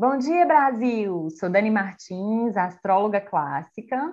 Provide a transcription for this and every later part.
Bom dia, Brasil! Sou Dani Martins, astróloga clássica.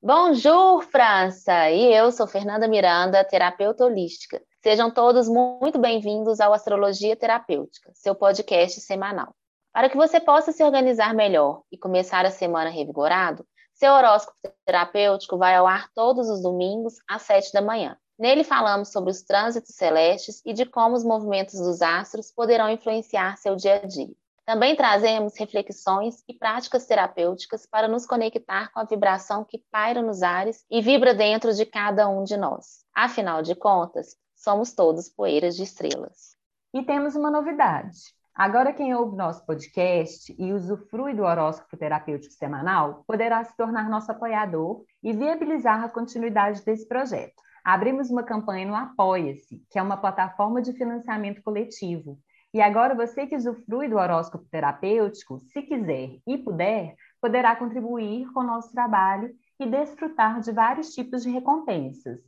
Bonjour, França! E eu sou Fernanda Miranda, terapeuta holística. Sejam todos muito bem-vindos ao Astrologia Terapêutica, seu podcast semanal. Para que você possa se organizar melhor e começar a semana revigorado, seu horóscopo terapêutico vai ao ar todos os domingos às 7 da manhã. Nele falamos sobre os trânsitos celestes e de como os movimentos dos astros poderão influenciar seu dia a dia. Também trazemos reflexões e práticas terapêuticas para nos conectar com a vibração que paira nos ares e vibra dentro de cada um de nós. Afinal de contas, somos todos poeiras de estrelas. E temos uma novidade. Agora, quem ouve nosso podcast e usufrui do horóscopo terapêutico semanal poderá se tornar nosso apoiador e viabilizar a continuidade desse projeto. Abrimos uma campanha no Apoia-se, que é uma plataforma de financiamento coletivo e agora você que usufrui do horóscopo terapêutico, se quiser e puder, poderá contribuir com o nosso trabalho e desfrutar de vários tipos de recompensas,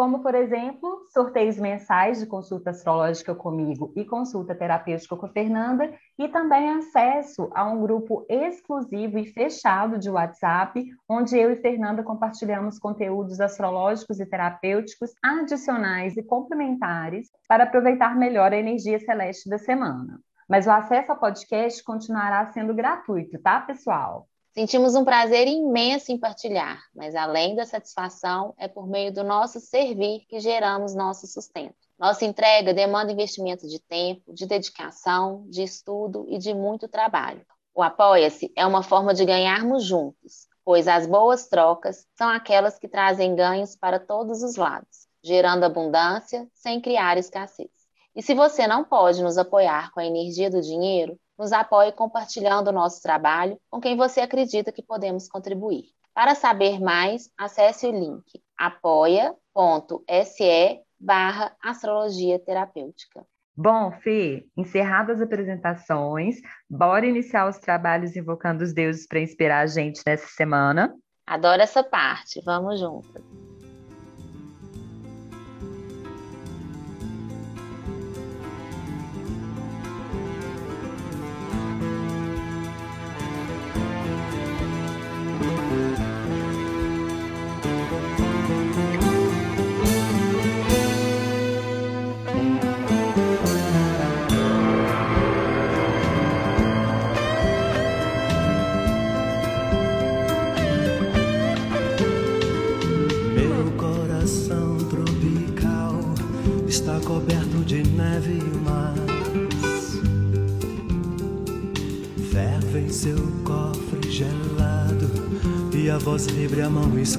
como, por exemplo, sorteios mensais de consulta astrológica comigo e consulta terapêutica com a Fernanda, e também acesso a um grupo exclusivo e fechado de WhatsApp, onde eu e Fernanda compartilhamos conteúdos astrológicos e terapêuticos adicionais e complementares para aproveitar melhor a energia celeste da semana. Mas o acesso ao podcast continuará sendo gratuito, tá, pessoal? Sentimos um prazer imenso em partilhar, mas além da satisfação, é por meio do nosso servir que geramos nosso sustento. Nossa entrega demanda investimento de tempo, de dedicação, de estudo e de muito trabalho. O Apoia-se é uma forma de ganharmos juntos, pois as boas trocas são aquelas que trazem ganhos para todos os lados, gerando abundância sem criar escassez. E se você não pode nos apoiar com a energia do dinheiro, nos apoie compartilhando o nosso trabalho com quem você acredita que podemos contribuir. Para saber mais, acesse o link apoia.se barra astrologia terapêutica. Bom, Fê, encerradas as apresentações, bora iniciar os trabalhos invocando os deuses para inspirar a gente nessa semana? Adoro essa parte, vamos juntas.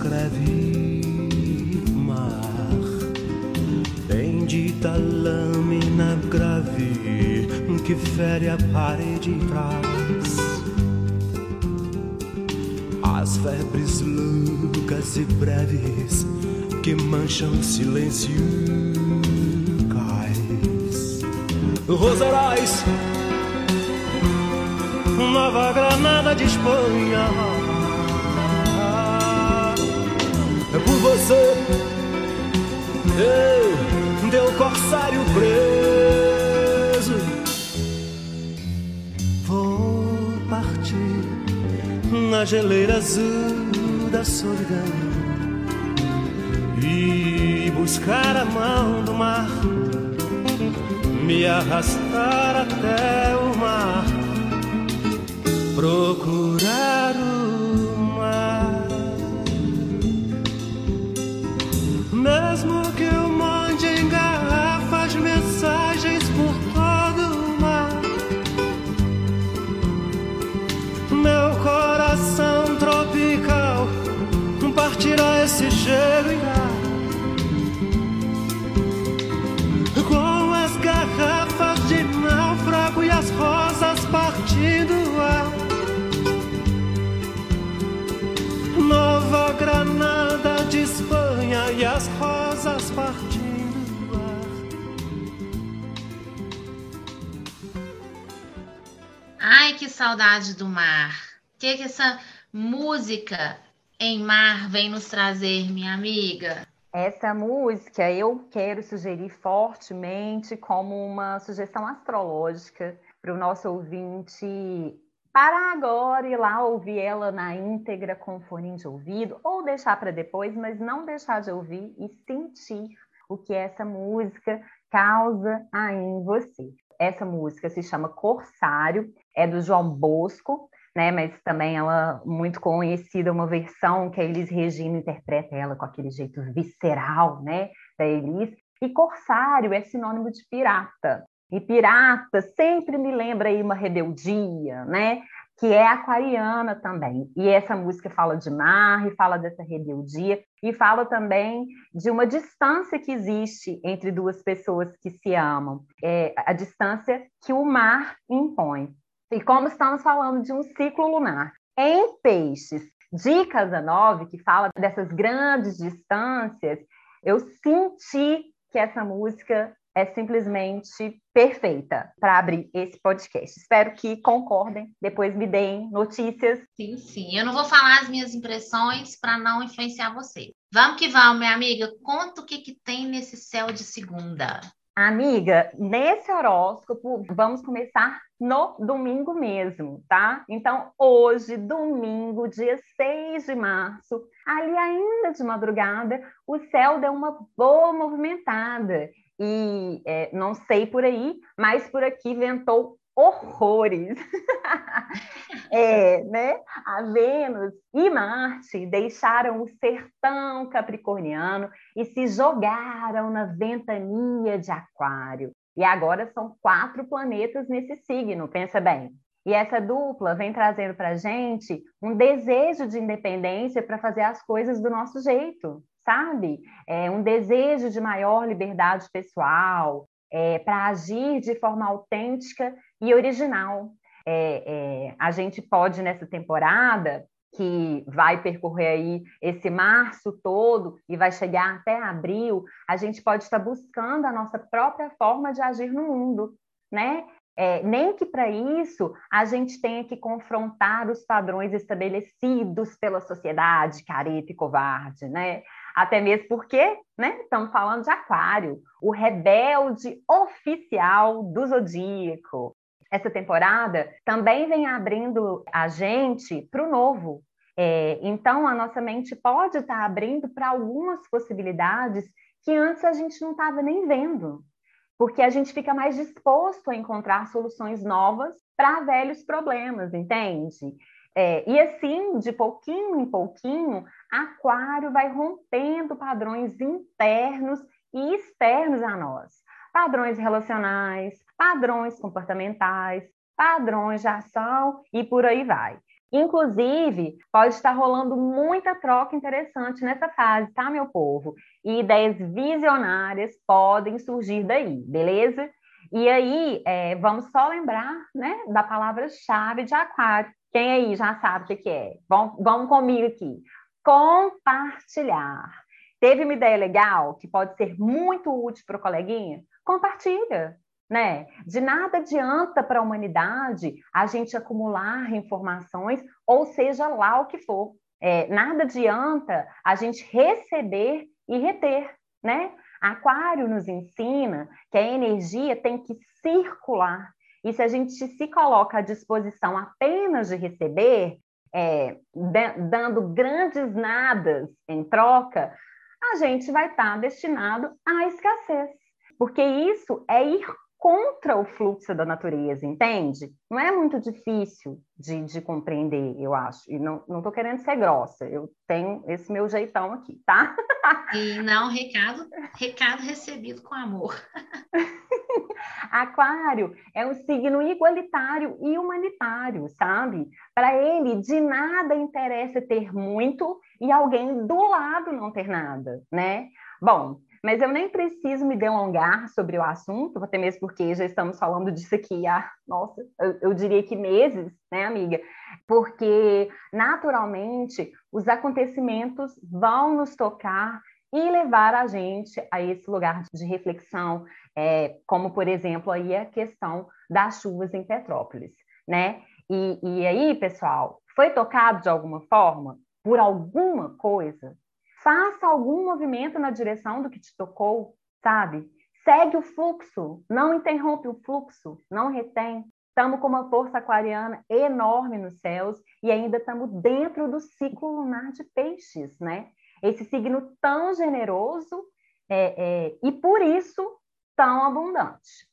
Escreve mar. Bendita lâmina grave que fere a parede trás. As febres loucas e breves que mancham silêncio cais. Rosarais, Nova Granada de Espanha você eu, teu corsário preso, vou partir na geleira azul da solidão e buscar a mão do mar, me arrastar até o mar, procurar que saudade do mar. O que, que essa música em mar vem nos trazer, minha amiga? Essa música eu quero sugerir fortemente como uma sugestão astrológica para o nosso ouvinte parar agora e lá ouvir ela na íntegra com fone de ouvido, ou deixar para depois, mas não deixar de ouvir e sentir o que essa música causa aí em você. Essa música se chama Corsário, é do João Bosco, né? Mas também ela muito conhecida, uma versão que a Elis Regina interpreta ela com aquele jeito visceral, né? Da Elis. E Corsário é sinônimo de pirata. E pirata sempre me lembra aí uma rebeldia, né? Que é aquariana também. E essa música fala de mar, e fala dessa rebeldia, e fala também de uma distância que existe entre duas pessoas que se amam. É a distância que o mar impõe. E como estamos falando de um ciclo lunar em peixes de Casa 9, que fala dessas grandes distâncias, eu senti que essa música é simplesmente perfeita para abrir esse podcast. Espero que concordem, depois me deem notícias. Sim, sim. Eu não vou falar as minhas impressões para não influenciar você. Vamos que vamos, minha amiga. Conta o que, que tem nesse céu de segunda. Amiga, nesse horóscopo, vamos começar no domingo mesmo, tá? Então, hoje, domingo, dia 6 de março, ali ainda de madrugada, o céu deu uma boa movimentada e é, não sei por aí, mas por aqui ventou horrores. é, né? A Vênus e Marte deixaram o sertão capricorniano e se jogaram na ventania de Aquário. E agora são quatro planetas nesse signo, pensa bem. E essa dupla vem trazendo para gente um desejo de independência para fazer as coisas do nosso jeito, sabe? É um desejo de maior liberdade pessoal, é, para agir de forma autêntica e original. É, é, a gente pode, nessa temporada, que vai percorrer aí esse março todo e vai chegar até abril, a gente pode estar buscando a nossa própria forma de agir no mundo, né? É, nem que para isso a gente tenha que confrontar os padrões estabelecidos pela sociedade careta e covarde, né? Até mesmo porque, né, estamos falando de Aquário, o rebelde oficial do zodíaco. Essa temporada também vem abrindo a gente para o novo. É, então, a nossa mente pode estar tá abrindo para algumas possibilidades que antes a gente não estava nem vendo, porque a gente fica mais disposto a encontrar soluções novas para velhos problemas, entende? É, e assim, de pouquinho em pouquinho, Aquário vai rompendo padrões internos e externos a nós. Padrões relacionais, padrões comportamentais, padrões de ação e por aí vai. Inclusive, pode estar rolando muita troca interessante nessa fase, tá, meu povo? E ideias visionárias podem surgir daí, beleza? E aí, é, vamos só lembrar né, da palavra-chave de Aquário, quem aí já sabe o que, é? Vamos comigo aqui. Compartilhar. Teve uma ideia legal que pode ser muito útil para o coleguinha? Compartilha. Né? De nada adianta para a humanidade a gente acumular informações, ou seja lá o que for. É, nada adianta a gente receber e reter, né? Aquário nos ensina que a energia tem que circular, e se a gente se coloca à disposição apenas de receber, é, dando grandes nadas em troca, a gente vai estar destinado à escassez. Porque isso é ir contra o fluxo da natureza, entende? Não é muito difícil de, de compreender, eu acho. E não estou querendo ser grossa, eu tenho esse meu jeitão aqui, tá? E não, recado, recado recebido com amor. Aquário é um signo igualitário e humanitário, sabe? Para ele, de nada interessa ter muito e alguém do lado não ter nada, né? Bom, mas eu nem preciso me delongar sobre o assunto, até mesmo porque já estamos falando disso aqui há, nossa, eu, diria que meses, né, amiga? Porque, naturalmente, os acontecimentos vão nos tocar e levar a gente a esse lugar de reflexão, é, como, por exemplo, aí a questão das chuvas em Petrópolis, né? E, e aí, pessoal, foi tocado de alguma forma por alguma coisa? Faça algum movimento na direção do que te tocou, sabe? Segue o fluxo, não interrompe o fluxo, não retém. Estamos com uma força aquariana enorme nos céus e ainda estamos dentro do ciclo lunar de peixes, né? Esse signo tão generoso é, é, e por isso tão abundante.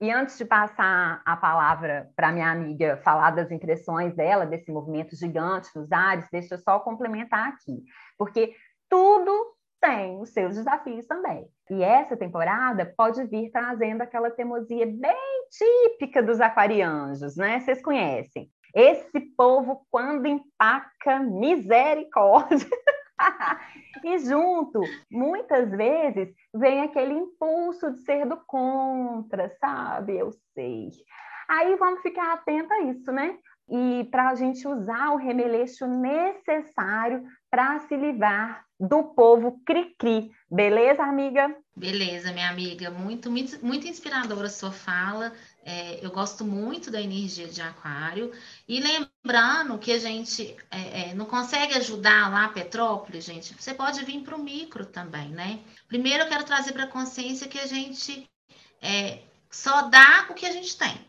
E antes de passar a palavra para minha amiga falar das impressões dela, desse movimento gigante nos ares, deixa eu só complementar aqui, porque tudo tem os seus desafios também. E essa temporada pode vir trazendo aquela teimosia bem típica dos aquarianjos, né? Vocês conhecem. Esse povo, quando empaca, misericórdia. e junto, muitas vezes, vem aquele impulso de ser do contra, sabe? Eu sei. Aí vamos ficar atenta a isso, né? E para a gente usar o remeleixo necessário para se livrar do povo cri-cri. Beleza, amiga? Beleza, minha amiga. Muito, muito, muito inspiradora a sua fala. É, eu gosto muito da energia de aquário. E lembrando que a gente é, é, não consegue ajudar lá Petrópolis, gente, você pode vir para o micro também, né? Primeiro eu quero trazer para a consciência que a gente é, só dá o que a gente tem,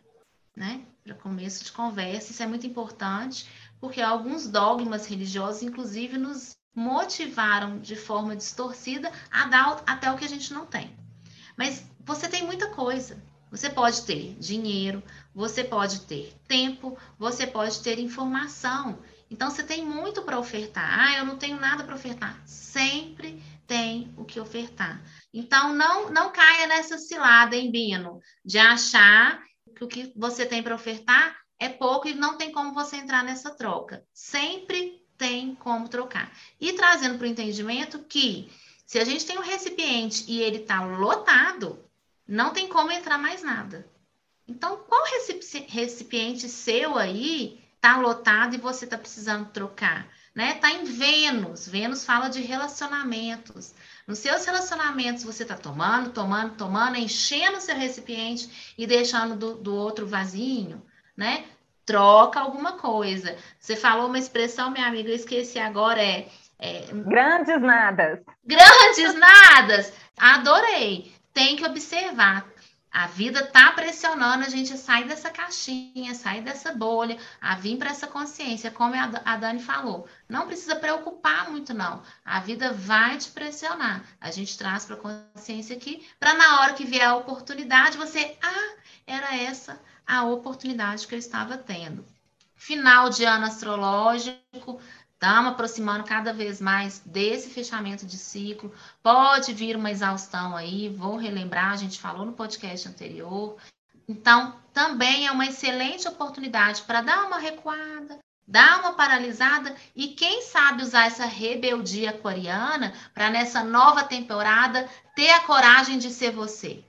né? Para começo de conversa, isso é muito importante, porque alguns dogmas religiosos, inclusive, nos motivaram de forma distorcida a dar até o que a gente não tem. Mas você tem muita coisa. Você pode ter dinheiro, você pode ter tempo, você pode ter informação. Então você tem muito para ofertar. Ah, eu não tenho nada para ofertar. Sempre tem o que ofertar. Então não não caia nessa cilada, hein, Bino, de achar que o que você tem para ofertar é pouco e não tem como você entrar nessa troca. Sempre tem como trocar. E trazendo para o entendimento que se a gente tem um recipiente e ele está lotado, não tem como entrar mais nada. Então, qual recipiente seu aí está lotado e você está precisando trocar? Né? Tá em Vênus. Vênus fala de relacionamentos. Nos seus relacionamentos, você está tomando, tomando, tomando, enchendo o seu recipiente e deixando do, do outro vazinho, né? troca alguma coisa. Você falou uma expressão, minha amiga, eu esqueci agora, é, é... Grandes nadas. Grandes nadas! Adorei. Tem que observar. A vida tá pressionando a gente a sair dessa caixinha, sair dessa bolha, a vir para essa consciência, como a Dani falou. Não precisa preocupar muito, não. A vida vai te pressionar. A gente traz para consciência aqui, para na hora que vier a oportunidade, você, ah, era essa a oportunidade que eu estava tendo. Final de ano astrológico, estamos aproximando cada vez mais desse fechamento de ciclo. Pode vir uma exaustão aí, vou relembrar, a gente falou no podcast anterior. Então, também é uma excelente oportunidade para dar uma recuada, dar uma paralisada e quem sabe usar essa rebeldia aquariana para nessa nova temporada ter a coragem de ser você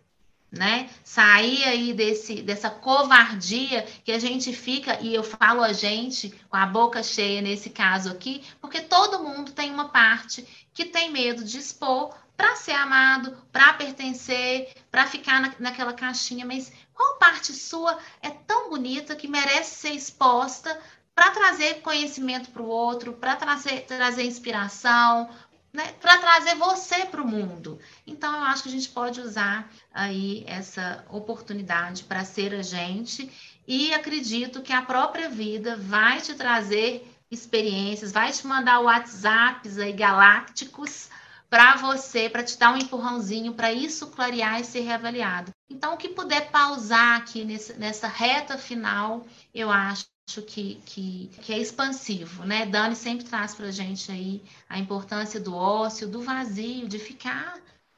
né? Sair aí desse, dessa covardia que a gente fica, e eu falo a gente com a boca cheia nesse caso aqui, porque todo mundo tem uma parte que tem medo de expor para ser amado, para pertencer, para ficar na, naquela caixinha, mas qual parte sua é tão bonita que merece ser exposta para trazer conhecimento para o outro, para trazer, trazer inspiração, né, para trazer você para o mundo. Então, eu acho que a gente pode usar aí essa oportunidade para ser a gente e acredito que a própria vida vai te trazer experiências, vai te mandar WhatsApps aí galácticos para você, para te dar um empurrãozinho, para isso clarear e ser reavaliado. Então, o que puder pausar aqui nesse, nessa reta final, eu acho acho que, que, que é expansivo, né? Dani sempre traz para a gente aí a importância do ócio, do vazio, de ficar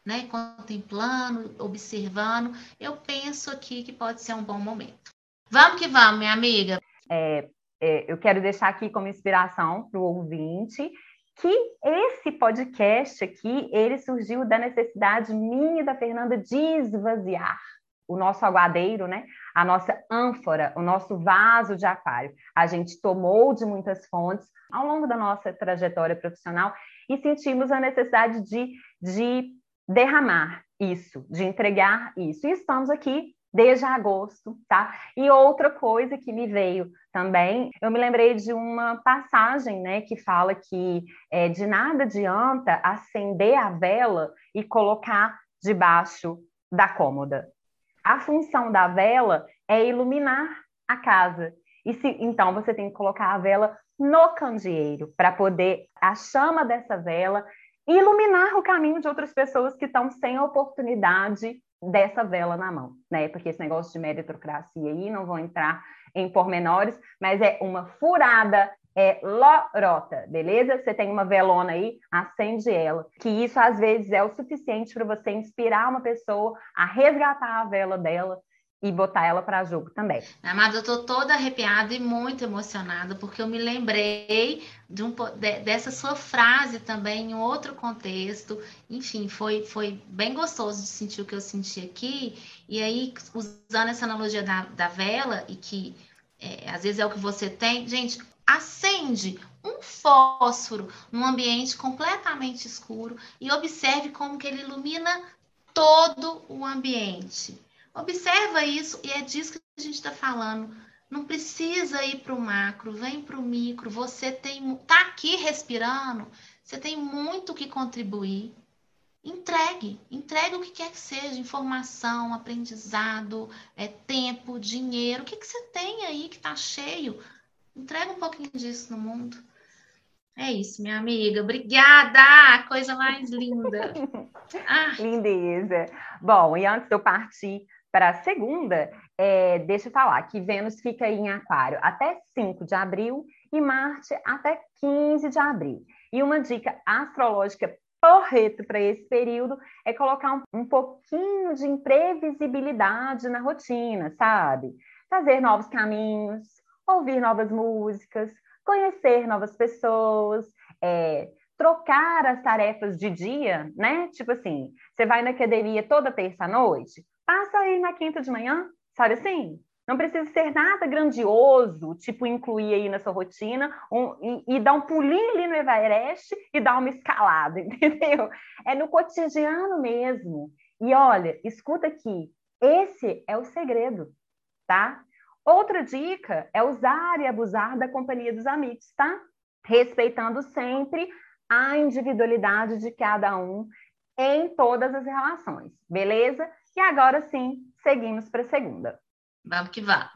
né, contemplando, observando. Eu penso aqui que pode ser um bom momento. Vamos que vamos, minha amiga. É, é, eu quero deixar aqui como inspiração para o ouvinte que esse podcast aqui, ele surgiu da necessidade minha e da Fernanda de esvaziar o nosso aguadeiro, né? A nossa ânfora, o nosso vaso de aquário. A gente tomou de muitas fontes ao longo da nossa trajetória profissional e sentimos a necessidade de, de derramar isso, de entregar isso. E estamos aqui desde agosto, tá? E outra coisa que me veio também, eu me lembrei de uma passagem, né, que fala que é, de nada adianta acender a vela e colocar debaixo da cômoda. A função da vela é iluminar a casa. E se, então você tem que colocar a vela no candeeiro para poder a chama dessa vela iluminar o caminho de outras pessoas que estão sem a oportunidade dessa vela na mão, né? Porque esse negócio de meritocracia aí não vão entrar em pormenores, mas é uma furada, é lorota, beleza? Você tem uma velona aí, acende ela. Que isso às vezes é o suficiente para você inspirar uma pessoa a resgatar a vela dela e botar ela para jogo também. Amada, eu tô toda arrepiada e muito emocionada, porque eu me lembrei de um, de, dessa sua frase também em outro contexto. Enfim, foi, foi bem gostoso de sentir o que eu senti aqui. E aí, usando essa analogia da, da vela, e que é, às vezes é o que você tem, gente, acende um fósforo num ambiente completamente escuro e observe como que ele ilumina todo o ambiente. Observa isso e é disso que a gente está falando. Não precisa ir para o macro, vem para o micro. Você tem, tá aqui respirando, você tem muito que contribuir. Entregue, entregue o que quer que seja, informação, aprendizado, é, tempo, dinheiro, o que, que você tem aí que está cheio. Entrega um pouquinho disso no mundo. É isso, minha amiga. Obrigada! Coisa mais linda. Ah. Lindeza. Bom, e antes de eu partir para a segunda, é, deixa eu falar que Vênus fica em Aquário até 5 de abril e Marte até 15 de abril. E uma dica astrológica porreto para esse período é colocar um, um pouquinho de imprevisibilidade na rotina, sabe? Fazer novos caminhos, ouvir novas músicas, conhecer novas pessoas, é, trocar as tarefas de dia, né? Tipo assim, você vai na academia toda terça à noite, passa aí na quinta de manhã, sabe assim? Não precisa ser nada grandioso, tipo incluir aí na sua rotina um, e, e, dar um pulinho ali no Everest e dar uma escalada, entendeu? É no cotidiano mesmo. E olha, escuta aqui, esse é o segredo, tá? Outra dica é usar e abusar da companhia dos amigos, tá? Respeitando sempre a individualidade de cada um em todas as relações, beleza? E agora sim, seguimos para a segunda. Vamos que vá.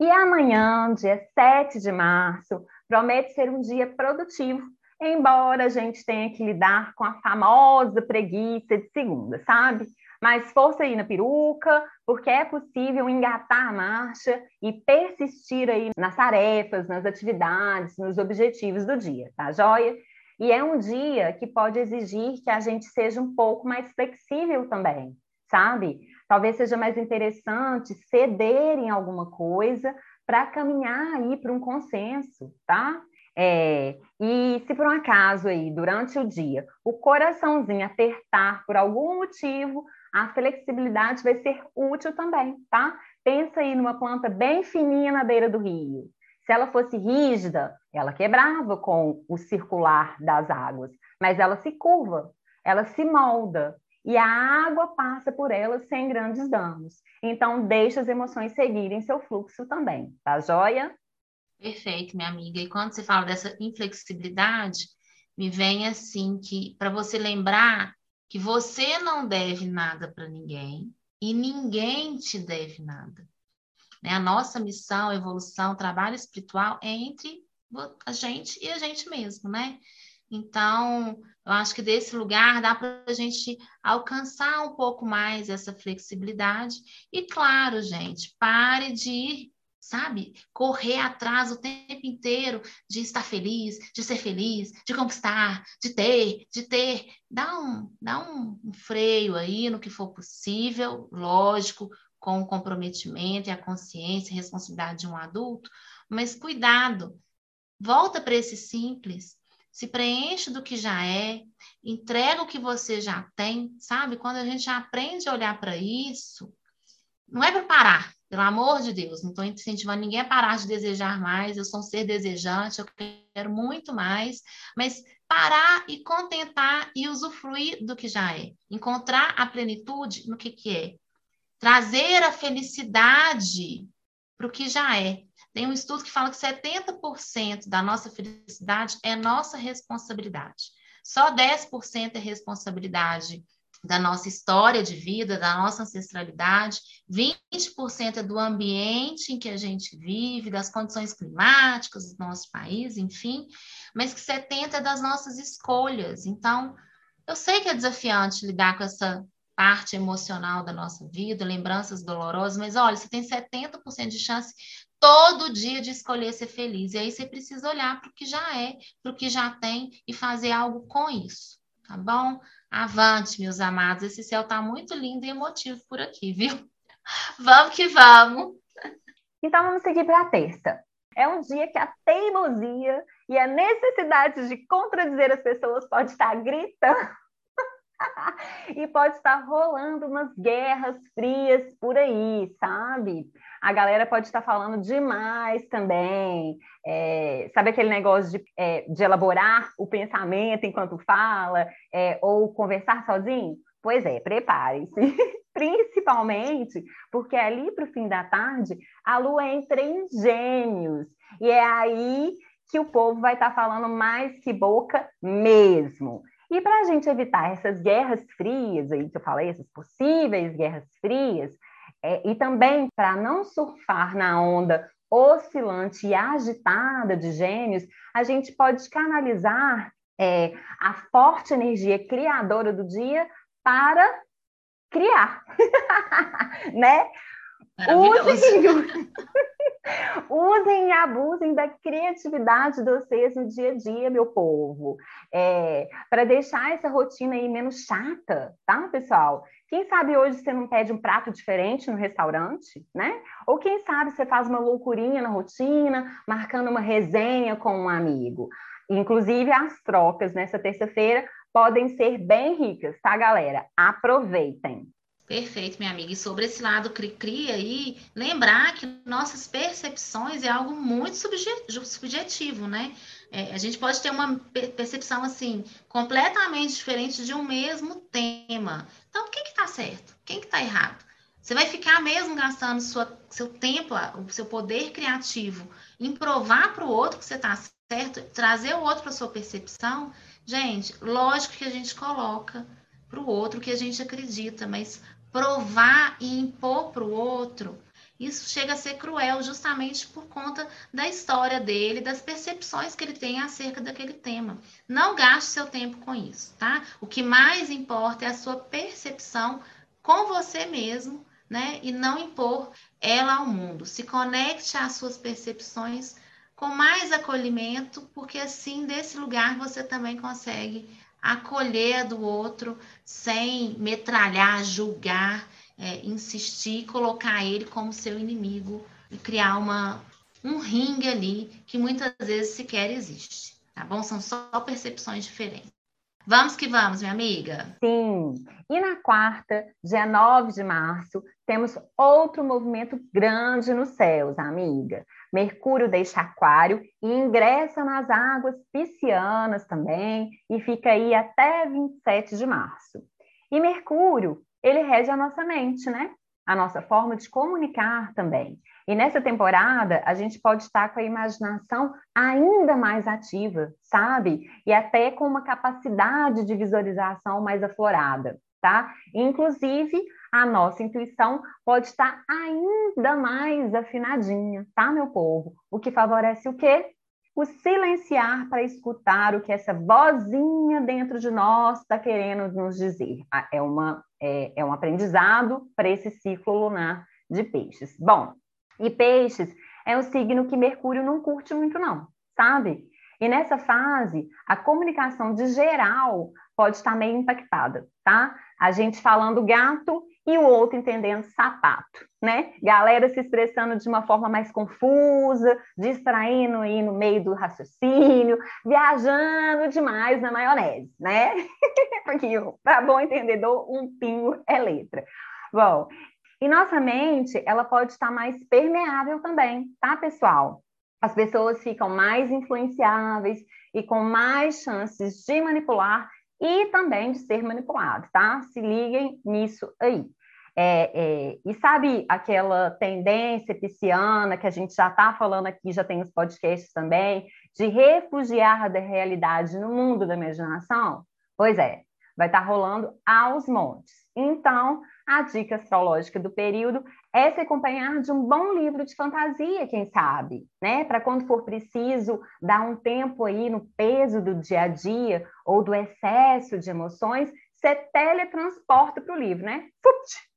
E amanhã, dia 7 de março, promete ser um dia produtivo, embora a gente tenha que lidar com a famosa preguiça de segunda, sabe? Mas força aí na peruca, porque é possível engatar a marcha e persistir aí nas tarefas, nas atividades, nos objetivos do dia, tá joia? E é um dia que pode exigir que a gente seja um pouco mais flexível também, sabe? Talvez seja mais interessante ceder em alguma coisa para caminhar aí para um consenso, tá? É, e se por um acaso aí, durante o dia, o coraçãozinho apertar por algum motivo, a flexibilidade vai ser útil também, tá? Pensa aí numa planta bem fininha na beira do rio. Se ela fosse rígida, ela quebrava com o circular das águas, mas ela se curva, ela se molda e a água passa por ela sem grandes danos. Então, deixa as emoções seguirem seu fluxo também, tá joia? Perfeito, minha amiga. E quando você fala dessa inflexibilidade, me vem assim que para você lembrar que você não deve nada para ninguém e ninguém te deve nada. Né? A nossa missão, evolução, trabalho espiritual é entre a gente e a gente mesmo, né? Então, eu acho que desse lugar dá para a gente alcançar um pouco mais essa flexibilidade. E claro, gente, pare de ir, sabe, correr atrás o tempo inteiro de estar feliz, de ser feliz, de conquistar, de ter, de ter. Dá um, dá um, freio aí no que for possível, lógico, com o comprometimento e a consciência e responsabilidade de um adulto, mas cuidado, volta para esse simples, se preenche do que já é, entrega o que você já tem, sabe? Quando a gente aprende a olhar para isso, não é para parar, pelo amor de Deus, não estou incentivando ninguém a parar de desejar mais, eu sou um ser desejante, eu quero muito mais, mas parar e contentar e usufruir do que já é, encontrar a plenitude no que, que é, trazer a felicidade para o que já é. Tem um estudo que fala que 70% da nossa felicidade é nossa responsabilidade. Só 10% é responsabilidade da nossa história de vida, da nossa ancestralidade, 20% é do ambiente em que a gente vive, das condições climáticas do nosso país, enfim, mas que 70% é das nossas escolhas. Então, eu sei que é desafiante lidar com essa parte emocional da nossa vida, lembranças dolorosas, mas olha, você tem 70% de chance todo dia de escolher ser feliz. E aí você precisa olhar para o que já é, para o que já tem e fazer algo com isso, tá bom? Avante, meus amados. Esse céu está muito lindo e emotivo por aqui, viu? Vamos que vamos! Então vamos seguir para a terça. É um dia que a teimosia e a necessidade de contradizer as pessoas pode estar gritando e pode estar rolando umas guerras frias por aí, sabe? A galera pode estar falando demais também. É, sabe aquele negócio de, é, de, elaborar o pensamento enquanto fala, é, ou conversar sozinho? Pois é, prepare-se. Principalmente porque ali para o fim da tarde a lua entra em gêmeos. E é aí que o povo vai estar falando mais que boca mesmo. E para a gente evitar essas guerras frias aí que eu falei, essas possíveis guerras frias, é, e também para não surfar na onda oscilante e agitada de gênios, a gente pode canalizar é, a forte energia criadora do dia para criar, né? Usem, usem e abusem da criatividade de vocês no dia a dia, meu povo, é, para deixar essa rotina aí menos chata, tá, pessoal? Quem sabe hoje você não pede um prato diferente no restaurante, né? Ou quem sabe você faz uma loucurinha na rotina, marcando uma resenha com um amigo. Inclusive, as trocas nessa terça-feira podem ser bem ricas, tá, galera? Aproveitem! Perfeito, minha amiga. E sobre esse lado cri-cri aí, lembrar que nossas percepções é algo muito subjetivo, né? É, a gente pode ter uma percepção, assim, completamente diferente de um mesmo tema. Então, o que está certo? Quem que está errado? Você vai ficar mesmo gastando sua, seu tempo, o seu poder criativo em provar para o outro que você está certo, trazer o outro para sua percepção? Gente, lógico que a gente coloca para o outro que a gente acredita, mas provar e impor para o outro, isso chega a ser cruel justamente por conta da história dele, das percepções que ele tem acerca daquele tema. Não gaste seu tempo com isso, tá? O que mais importa é a sua percepção com você mesmo, né? E não impor ela ao mundo. Se conecte às suas percepções com mais acolhimento, porque assim, desse lugar, você também consegue acolher do outro sem metralhar, julgar, é, insistir, colocar ele como seu inimigo e criar uma, um ringue ali que muitas vezes sequer existe, tá bom? São só percepções diferentes. Vamos que vamos, minha amiga. Sim. E na quarta, dia 9 de março, temos outro movimento grande nos céus, amiga. Mercúrio deixa Aquário e ingressa nas águas piscianas também e fica aí até 27 de março. E Mercúrio, ele rege a nossa mente, né? A nossa forma de comunicar também. E nessa temporada, a gente pode estar com a imaginação ainda mais ativa, sabe? E até com uma capacidade de visualização mais aflorada, tá? Inclusive, a nossa intuição pode estar ainda mais afinadinha, tá, meu povo? O que favorece o quê? O silenciar para escutar o que essa vozinha dentro de nós está querendo nos dizer. Ah, é, uma, é, é um aprendizado para esse ciclo lunar de peixes. Bom, e peixes é um signo que Mercúrio não curte muito, não, sabe? E nessa fase, a comunicação de geral pode estar meio impactada, tá? A gente falando gato e o outro entendendo sapato, né? Galera se expressando de uma forma mais confusa, distraindo aí no meio do raciocínio, viajando demais na maionese, né? Porque para bom entendedor, um pingo é letra. Bom, e nossa mente, ela pode estar mais permeável também, tá, pessoal? As pessoas ficam mais influenciáveis e com mais chances de manipular e também de ser manipulado, tá? Se liguem nisso aí. É, é, e sabe aquela tendência pisciana que a gente já está falando aqui, já tem os podcasts também, de refugiar da realidade no mundo da imaginação? Pois é, vai estar rolando aos montes. Então, a dica astrológica do período é se acompanhar de um bom livro de fantasia, quem sabe, né? Para quando for preciso dar um tempo aí no peso do dia a dia ou do excesso de emoções, você teletransporta para o livro, né?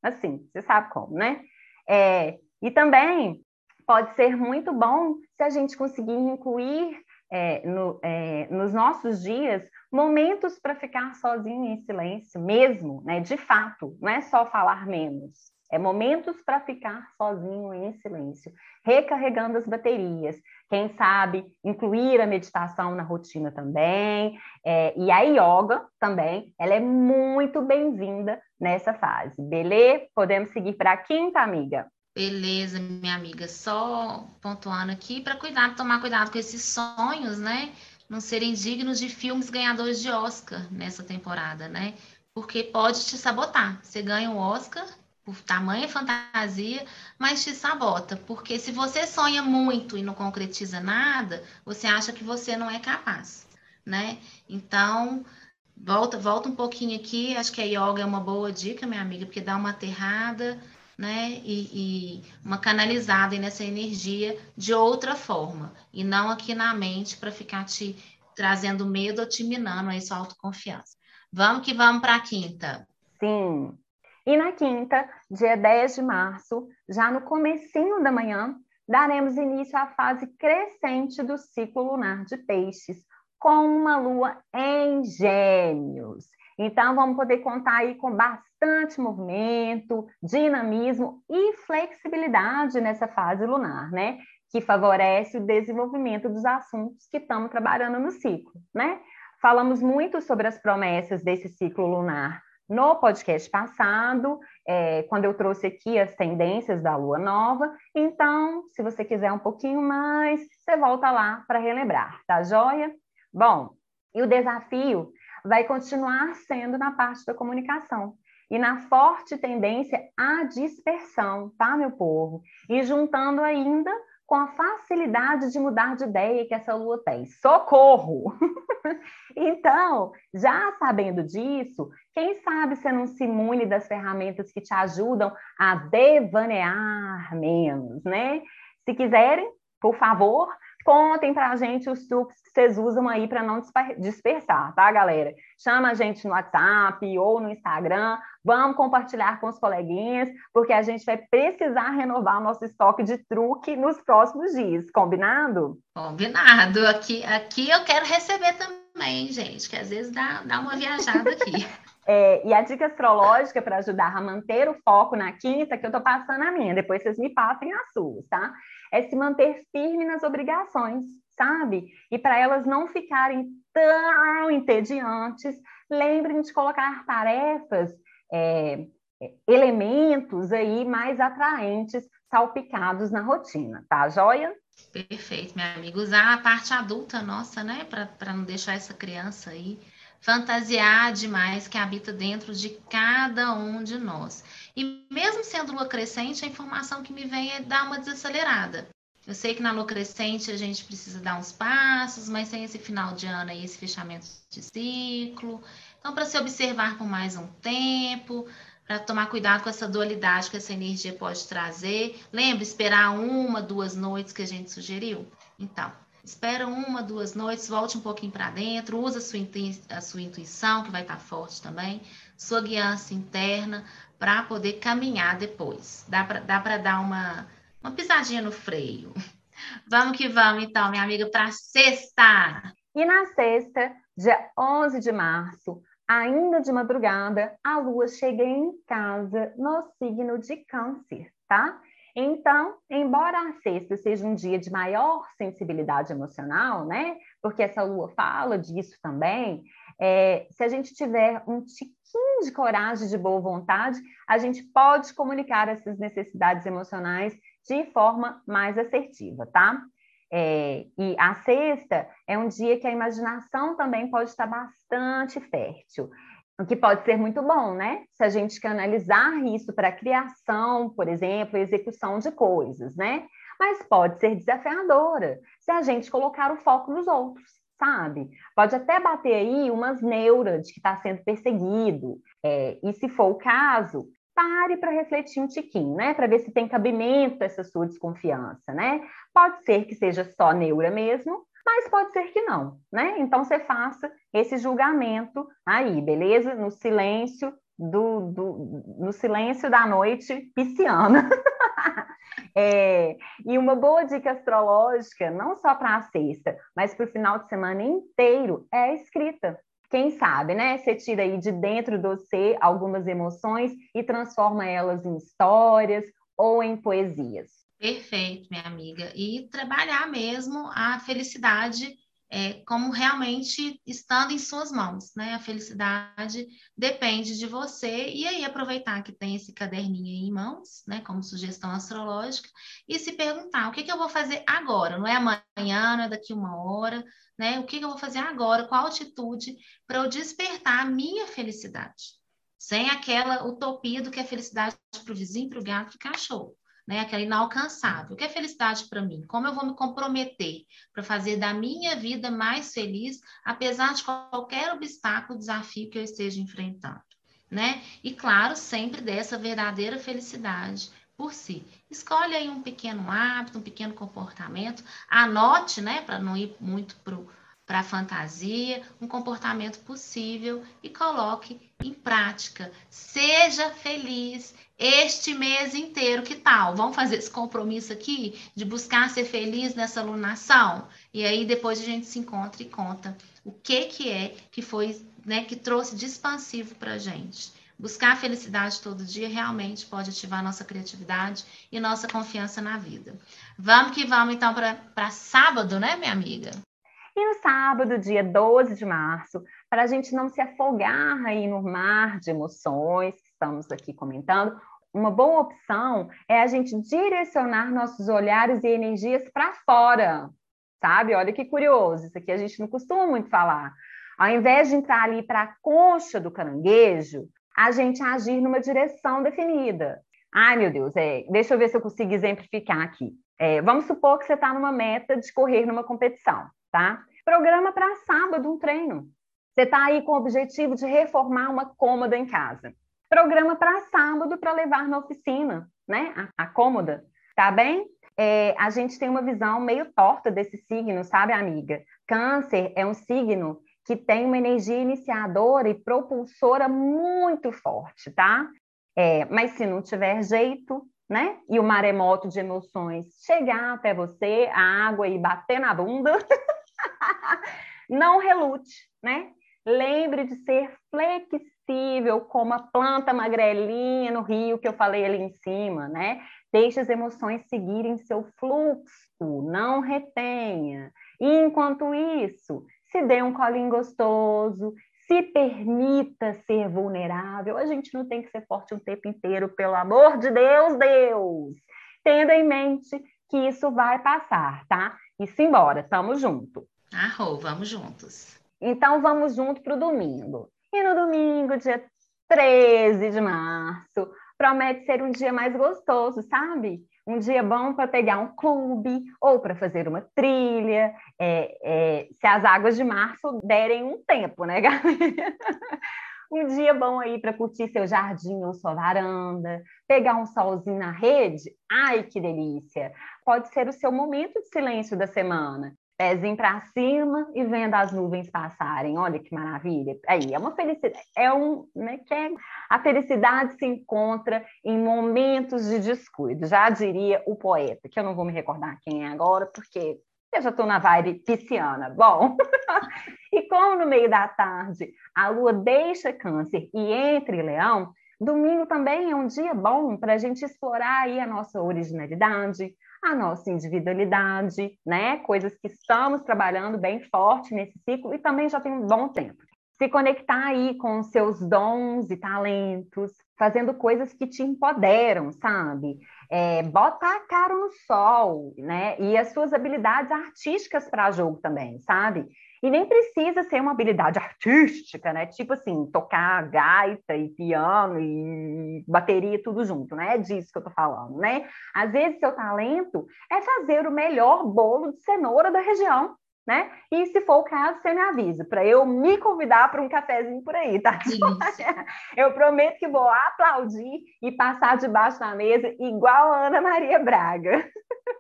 assim, você sabe como, né? É, e também pode ser muito bom se a gente conseguir incluir é, no, é, nos nossos dias momentos para ficar sozinho em silêncio mesmo, né? De fato, não é só falar menos. É momentos para ficar sozinho em silêncio, recarregando as baterias. Quem sabe incluir a meditação na rotina também. É, e a yoga também, ela é muito bem-vinda nessa fase. Beleza? Podemos seguir para a quinta, amiga? Beleza, minha amiga. Só pontuando aqui para cuidar, tomar cuidado com esses sonhos, né? Não serem dignos de filmes ganhadores de Oscar nessa temporada, né? Porque pode te sabotar. Você ganha um Oscar por tamanha fantasia, mas te sabota, porque se você sonha muito e não concretiza nada, você acha que você não é capaz, né? Então, volta, volta um pouquinho aqui, acho que a yoga é uma boa dica, minha amiga, porque dá uma aterrada, né? E, e, uma canalizada nessa energia de outra forma, e não aqui na mente para ficar te trazendo medo ou te minando aí sua autoconfiança. Vamos que vamos para a quinta. Sim. E na quinta, dia 10 de março, já no comecinho da manhã, daremos início à fase crescente do ciclo lunar de peixes, com uma lua em gêmeos. Então, vamos poder contar aí com bastante movimento, dinamismo e flexibilidade nessa fase lunar, né? Que favorece o desenvolvimento dos assuntos que estamos trabalhando no ciclo, né? Falamos muito sobre as promessas desse ciclo lunar no podcast passado, é, quando eu trouxe aqui as tendências da lua nova. Então, se você quiser um pouquinho mais, você volta lá para relembrar, tá joia? Bom, e o desafio vai continuar sendo na parte da comunicação e na forte tendência à dispersão, tá, meu povo? E juntando ainda com a facilidade de mudar de ideia que essa lua tem. Socorro! então, já sabendo disso, quem sabe você não se imune das ferramentas que te ajudam a devanear menos, né? Se quiserem, por favor, Contem para a gente os truques que vocês usam aí para não dispersar, tá, galera? Chama a gente no WhatsApp ou no Instagram, vamos compartilhar com os coleguinhas, porque a gente vai precisar renovar o nosso estoque de truque nos próximos dias, combinado? Combinado. Aqui, aqui eu quero receber também, gente, que às vezes dá, dá uma viajada aqui. É, e a dica astrológica para ajudar a manter o foco na quinta, que eu estou passando a minha, depois vocês me passem as suas, tá? É se manter firme nas obrigações, sabe? E para elas não ficarem tão entediantes, lembrem de colocar tarefas, é, elementos aí mais atraentes, salpicados na rotina, tá, joia? Perfeito, minha amiga. Usar a parte adulta nossa, né? Para não deixar essa criança aí fantasiar demais que habita dentro de cada um de nós. E mesmo sendo lua crescente, a informação que me vem é dar uma desacelerada. Eu sei que na lua crescente a gente precisa dar uns passos, mas tem esse final de ano aí, esse fechamento de ciclo. Então, para se observar por mais um tempo, para tomar cuidado com essa dualidade que essa energia pode trazer. Lembra, esperar uma, duas noites que a gente sugeriu? Então, espera uma, duas noites, volte um pouquinho para dentro, usa a sua, a sua intuição, que vai estar tá forte também, sua guiança interna, para poder caminhar depois. Dá para dar uma, uma pisadinha no freio. Vamos que vamos, então, minha amiga, para sexta. E na sexta, dia 11 de março, ainda de madrugada, a lua chega em casa no signo de Câncer, tá? Então, embora a sexta seja um dia de maior sensibilidade emocional, né? Porque essa lua fala disso também. É, se a gente tiver um tiquinho de coragem, de boa vontade, a gente pode comunicar essas necessidades emocionais de forma mais assertiva, tá? É, e a sexta é um dia que a imaginação também pode estar bastante fértil o que pode ser muito bom, né? Se a gente canalizar isso para criação, por exemplo, execução de coisas, né? Mas pode ser desafiadora se a gente colocar o foco nos outros, sabe? Pode até bater aí umas neuras de que está sendo perseguido. É, e se for o caso, pare para refletir um tiquinho, né? Para ver se tem cabimento essa sua desconfiança, né? Pode ser que seja só neura mesmo, mas pode ser que não, né? Então você faça esse julgamento aí, beleza? No silêncio do, do no silêncio da noite pisciana. é, e uma boa dica astrológica, não só para a sexta, mas para o final de semana inteiro, é a escrita. Quem sabe, né? Você tira aí de dentro do você algumas emoções e transforma elas em histórias ou em poesias. Perfeito, minha amiga. E trabalhar mesmo a felicidade é, como realmente estando em suas mãos, né? A felicidade depende de você, e aí aproveitar que tem esse caderninho aí em mãos, né? Como sugestão astrológica, e se perguntar o que, que eu vou fazer agora, não é amanhã, não é daqui uma hora, né? O que, eu vou fazer agora, qual atitude para eu despertar a minha felicidade, sem aquela utopia do que é felicidade para o vizinho, para o gato, para o cachorro né? Aquela inalcançável. O que é felicidade para mim? Como eu vou me comprometer para fazer da minha vida mais feliz, apesar de qualquer obstáculo, desafio que eu esteja enfrentando, né? E claro, sempre dessa verdadeira felicidade por si. Escolhe aí um pequeno hábito, um pequeno comportamento, anote, né, para não ir muito para a fantasia, um comportamento possível e coloque em prática. Seja feliz este mês inteiro, que tal? Vamos fazer esse compromisso aqui de buscar ser feliz nessa alunação? E aí depois a gente se encontra e conta o que que é que foi, né, que trouxe de expansivo para gente. Buscar a felicidade todo dia realmente pode ativar nossa criatividade e nossa confiança na vida. Vamos que vamos então para sábado, né, minha amiga? E no sábado, dia 12 de março, para a gente não se afogar aí no mar de emoções que estamos aqui comentando, uma boa opção é a gente direcionar nossos olhares e energias para fora, sabe? Olha que curioso, isso aqui a gente não costuma muito falar. Ao invés de entrar ali para a concha do caranguejo, a gente agir numa direção definida. Ai, meu Deus, é, deixa eu ver se eu consigo exemplificar aqui. É, vamos supor que você está numa meta de correr numa competição tá? Programa para sábado um treino. Você está aí com o objetivo de reformar uma cômoda em casa. Programa para sábado para levar na oficina, né? A, a cômoda, tá bem? É, a gente tem uma visão meio torta desse signo, sabe, amiga? Câncer é um signo que tem uma energia iniciadora e propulsora muito forte, tá? É, mas se não tiver jeito, né? E o maremoto de emoções chegar até você, a água e bater na bunda, Não relute, né? Lembre de ser flexível, como a planta magrelinha no rio que eu falei ali em cima, né? Deixe as emoções seguirem seu fluxo, não retenha. E enquanto isso, se dê um colinho gostoso, se permita ser vulnerável. A gente não tem que ser forte o tempo inteiro, pelo amor de Deus, Deus. Tendo em mente que isso vai passar, tá? E simbora, tamo junto. Arrou, vamos juntos. Então vamos junto para o domingo. E no domingo, dia 13 de março, promete ser um dia mais gostoso, sabe? Um dia bom para pegar um clube ou para fazer uma trilha. É, é, se as águas de março derem um tempo, né, galera? um dia bom aí para curtir seu jardim ou sua varanda, pegar um solzinho na rede. Ai, que delícia! Pode ser o seu momento de silêncio da semana pezinho para cima e vendo as nuvens passarem. Olha que maravilha. Aí é uma felicidade, é um, né, que é, a felicidade se encontra em momentos de descuido. Já diria o poeta, que eu não vou me recordar quem é agora, porque eu já estou na vibe pisciana. Bom, e como no meio da tarde a lua deixa câncer e entre leão, domingo também é um dia bom para a gente explorar aí a nossa originalidade, a nossa individualidade, né? Coisas que estamos trabalhando bem forte nesse ciclo e também já tem um bom tempo. Se conectar aí com seus dons e talentos, fazendo coisas que te empoderam, sabe? É, bota a cara no sol, né? E as suas habilidades artísticas para jogo também, sabe? E nem precisa ser uma habilidade artística, né? Tipo assim, tocar gaita e piano e bateria tudo junto, né? É disso que eu tô falando, né? Às vezes seu talento é fazer o melhor bolo de cenoura da região. Né? E se for o caso, você me avisa, para eu me convidar para um cafezinho por aí, tá? Eu prometo que vou aplaudir e passar debaixo da mesa igual a Ana Maria Braga.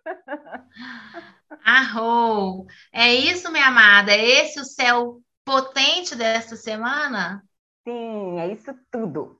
Arrou! É isso, minha amada? É esse o céu potente desta semana? Sim, é isso tudo.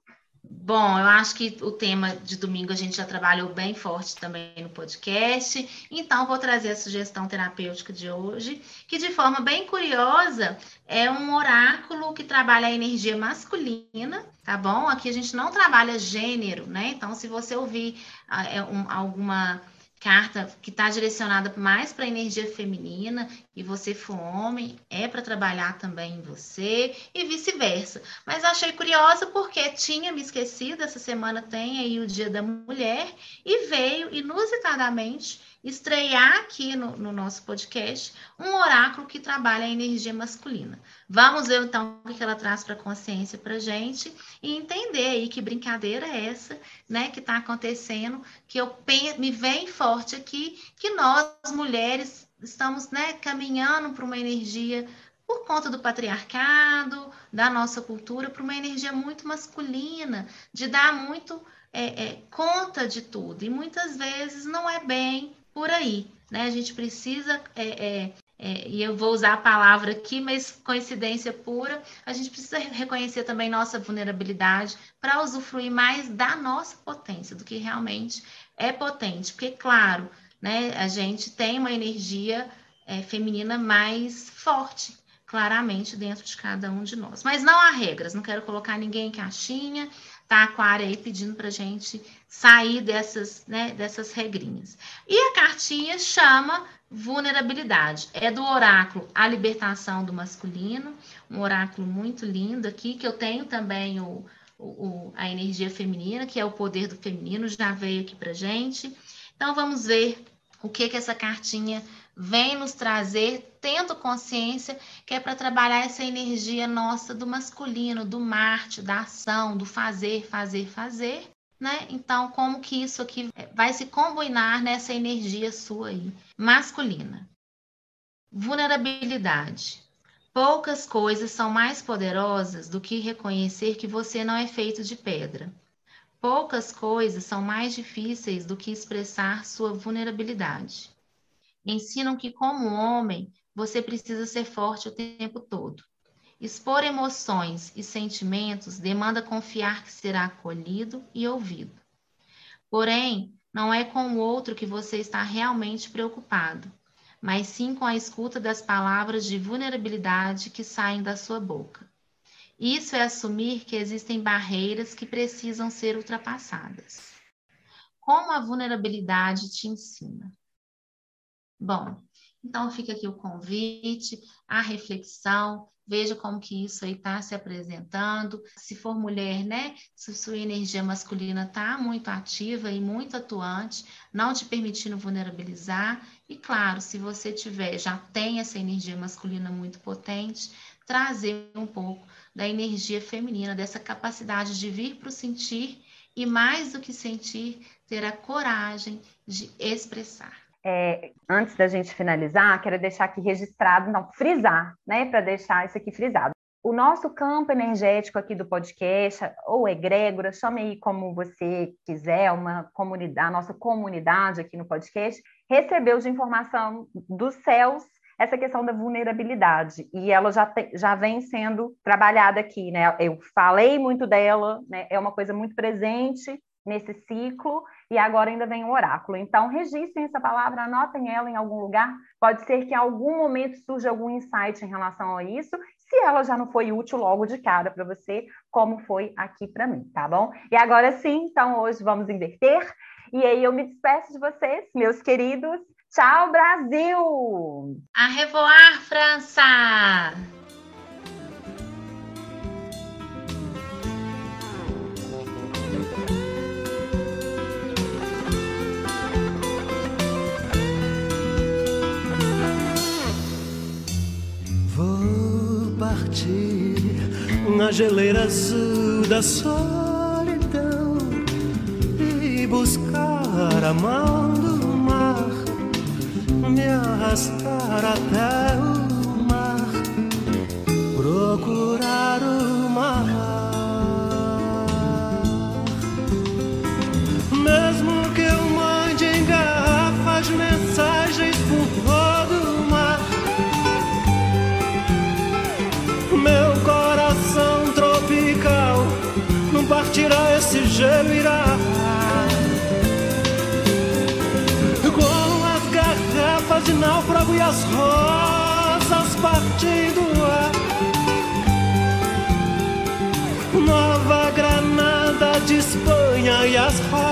Bom, eu acho que o tema de domingo a gente já trabalhou bem forte também no podcast, então vou trazer a sugestão terapêutica de hoje, que de forma bem curiosa é um oráculo que trabalha a energia masculina, tá bom? Aqui a gente não trabalha gênero, né? Então, se você ouvir uh, alguma carta que está direcionada mais para a energia feminina e você for homem, é para trabalhar também em você e vice-versa. Mas achei curiosa porque tinha me esquecido, essa semana tem aí o Dia da Mulher e veio inusitadamente estrear aqui no, no, nosso podcast um oráculo que trabalha a energia masculina. Vamos ver então o que ela traz para a consciência para gente e entender aí que brincadeira é essa, né, que está acontecendo, que eu me vem forte aqui, que nós mulheres estamos, né, caminhando para uma energia por conta do patriarcado, da nossa cultura, para uma energia muito masculina, de dar muito é, é, conta de tudo. E muitas vezes não é bem por aí. Né? A gente precisa, é, é, é, e eu vou usar a palavra aqui, mas coincidência pura, a gente precisa reconhecer também nossa vulnerabilidade para usufruir mais da nossa potência, do que realmente é potente. Porque, claro, né, a gente tem uma energia é, feminina mais forte, claramente, dentro de cada um de nós. Mas não há regras, não quero colocar ninguém em caixinha, tá? Aquário aí pedindo para gente sair dessas, né, dessas regrinhas. E a cartinha chama vulnerabilidade. É do oráculo A Libertação do Masculino, um oráculo muito lindo aqui, que eu tenho também o, o, a energia feminina, que é o poder do feminino, já veio aqui para gente. Então, vamos ver o que, que essa cartinha vem nos trazer, tendo consciência que é para trabalhar essa energia nossa do masculino, do Marte, da ação, do fazer, fazer, fazer, né? Então, como que isso aqui vai se combinar nessa energia sua aí, masculina? Vulnerabilidade. Poucas coisas são mais poderosas do que reconhecer que você não é feito de pedra. Poucas coisas são mais difíceis do que expressar sua vulnerabilidade. Ensinam que, como homem, você precisa ser forte o tempo todo. Expor emoções e sentimentos demanda confiar que será acolhido e ouvido. Porém, não é com o outro que você está realmente preocupado, mas sim com a escuta das palavras de vulnerabilidade que saem da sua boca. Isso é assumir que existem barreiras que precisam ser ultrapassadas. Como a vulnerabilidade te ensina? Bom, então fica aqui o convite, a reflexão, veja como que isso aí está se apresentando. Se for mulher, né? Se sua energia masculina está muito ativa e muito atuante, não te permitindo vulnerabilizar. E claro, se você tiver, já tem essa energia masculina muito potente, trazer um pouco da energia feminina, dessa capacidade de vir para o sentir e mais do que sentir, ter a coragem de expressar. É, antes da gente finalizar, quero deixar aqui registrado, não, frisar, né, para deixar isso aqui frisado. O nosso campo energético aqui do podcast, ou egrégora, chame aí como você quiser, uma comunidade, a nossa comunidade aqui no podcast, recebeu de informação dos céus essa questão da vulnerabilidade, e ela já, te, já vem sendo trabalhada aqui, né? Eu falei muito dela, né? É uma coisa muito presente nesse ciclo, e agora ainda vem o oráculo. Então, registrem essa palavra, anotem ela em algum lugar. Pode ser que em algum momento surja algum insight em relação a isso, se ela já não foi útil logo de cara para você, como foi aqui para mim, tá bom? E agora sim, então hoje vamos inverter. E aí eu me despeço de vocês, meus queridos. Tchau, Brasil! A revoar, França! parte na geleira azul da solidão e buscar a mão do mar, me arrastar até o mar, procurar o náufrago e as rosas partindo Nova Granada de Espanha e as rosas